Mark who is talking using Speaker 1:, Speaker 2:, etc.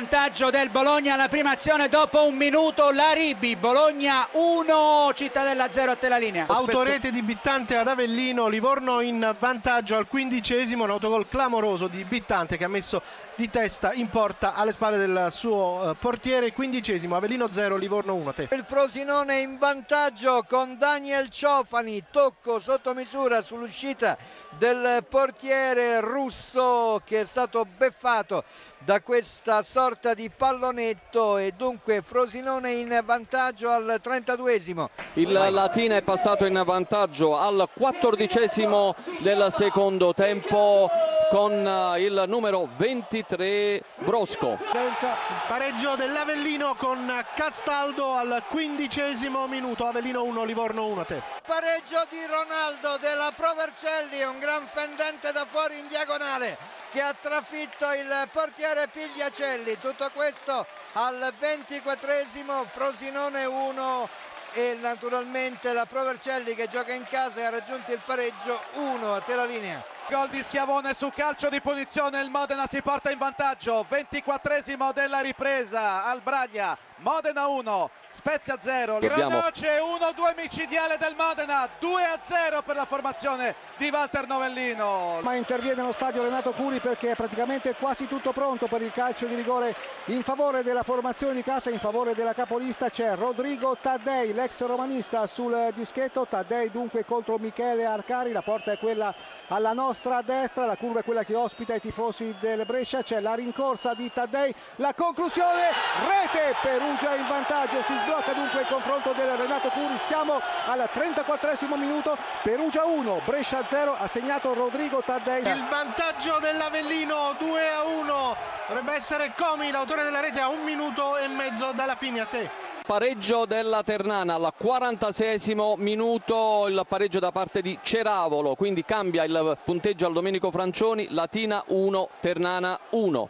Speaker 1: vantaggio del Bologna alla prima azione dopo un minuto Laribi, Bologna 1, Cittadella 0 a te la linea.
Speaker 2: Autorete di Bittante ad Avellino, Livorno in vantaggio al quindicesimo, un autogol clamoroso di Bittante che ha messo di testa in porta alle spalle del suo eh, portiere, quindicesimo, Avellino 0, Livorno 1 te.
Speaker 3: Il Frosinone in vantaggio con Daniel Ciofani, tocco sotto misura sull'uscita del portiere russo che è stato beffato da questa sorta di pallonetto e dunque Frosinone in vantaggio al 32esimo.
Speaker 4: Il Latina è passato in vantaggio al quattordicesimo del secondo tempo con eh, il numero 23 Brosco.
Speaker 2: Pareggio dell'Avellino con Castaldo al quindicesimo minuto, Avellino 1, Livorno 1 te.
Speaker 3: Pareggio di Ronaldo della Provercelli, un gran fendente da fuori in diagonale che ha trafitto il portiere Pigliacelli. Tutto questo al 24esimo, Frosinone 1 e naturalmente la Provercelli che gioca in casa e ha raggiunto il pareggio 1 a te la linea.
Speaker 5: Gol di Schiavone su calcio di punizione, il Modena si porta in vantaggio, 24esimo della ripresa. Al Braglia, Modena 1, Spezia 0, Granoce 1-2 micidiale del Modena, 2-0 per la formazione di Walter Novellino.
Speaker 6: Ma interviene lo stadio Renato Curi perché è praticamente quasi tutto pronto per il calcio di rigore in favore della formazione di casa, in favore della capolista. C'è Rodrigo Taddei, l'ex romanista sul dischetto, Taddei dunque contro Michele Arcari, la porta è quella alla nostra destra, la curva è quella che ospita i tifosi del Brescia, c'è la rincorsa di Taddei, la conclusione, rete Perugia in vantaggio, si sblocca dunque il confronto del Renato Curi, siamo al 34 minuto, Perugia 1, Brescia 0, ha segnato Rodrigo Taddei.
Speaker 2: Il vantaggio dell'Avellino 2 a 1, dovrebbe essere Comi, l'autore della rete a un minuto e mezzo dalla fine a te.
Speaker 4: Pareggio della Ternana al 46 minuto, il pareggio da parte di Ceravolo, quindi cambia il punteggio al Domenico Francioni, Latina 1, Ternana 1.